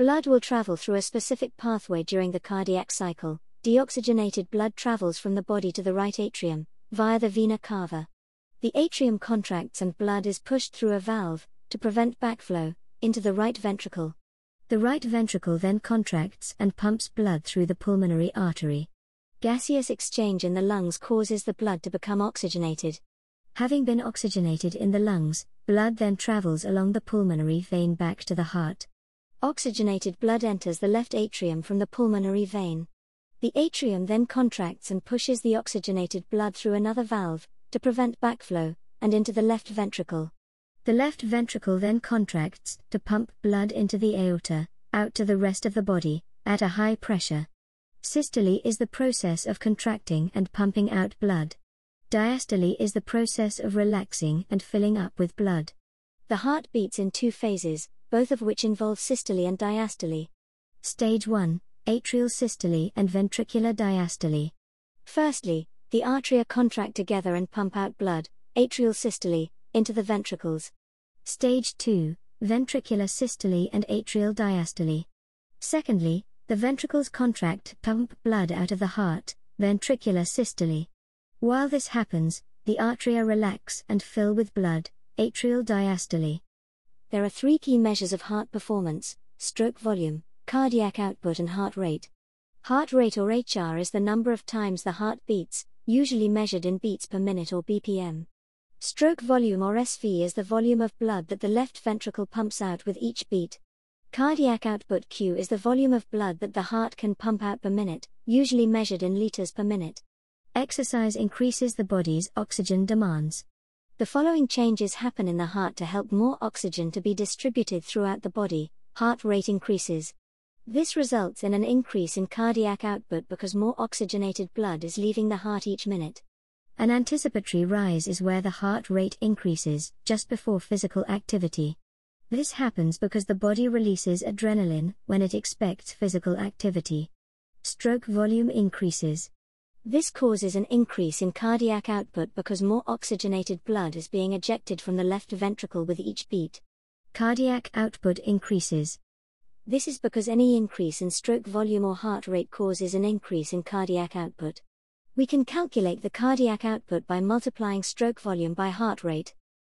Blood will travel through a specific pathway during the cardiac cycle. Deoxygenated blood travels from the body to the right atrium, via the vena cava. The atrium contracts and blood is pushed through a valve, to prevent backflow, into the right ventricle. The right ventricle then contracts and pumps blood through the pulmonary artery. Gaseous exchange in the lungs causes the blood to become oxygenated. Having been oxygenated in the lungs, blood then travels along the pulmonary vein back to the heart. Oxygenated blood enters the left atrium from the pulmonary vein. The atrium then contracts and pushes the oxygenated blood through another valve, to prevent backflow, and into the left ventricle. The left ventricle then contracts to pump blood into the aorta, out to the rest of the body, at a high pressure. Systole is the process of contracting and pumping out blood. Diastole is the process of relaxing and filling up with blood. The heart beats in two phases, both of which involve systole and diastole. Stage 1 Atrial systole and ventricular diastole. Firstly, the atria contract together and pump out blood, atrial systole, into the ventricles. Stage 2 Ventricular systole and atrial diastole. Secondly, the ventricles contract to pump blood out of the heart, ventricular systole. While this happens, the atria relax and fill with blood, atrial diastole. There are three key measures of heart performance stroke volume, cardiac output, and heart rate. Heart rate or HR is the number of times the heart beats, usually measured in beats per minute or BPM. Stroke volume or SV is the volume of blood that the left ventricle pumps out with each beat. Cardiac output Q is the volume of blood that the heart can pump out per minute, usually measured in liters per minute. Exercise increases the body's oxygen demands. The following changes happen in the heart to help more oxygen to be distributed throughout the body. Heart rate increases. This results in an increase in cardiac output because more oxygenated blood is leaving the heart each minute. An anticipatory rise is where the heart rate increases just before physical activity. This happens because the body releases adrenaline when it expects physical activity. Stroke volume increases. This causes an increase in cardiac output because more oxygenated blood is being ejected from the left ventricle with each beat. Cardiac output increases. This is because any increase in stroke volume or heart rate causes an increase in cardiac output. We can calculate the cardiac output by multiplying stroke volume by heart rate.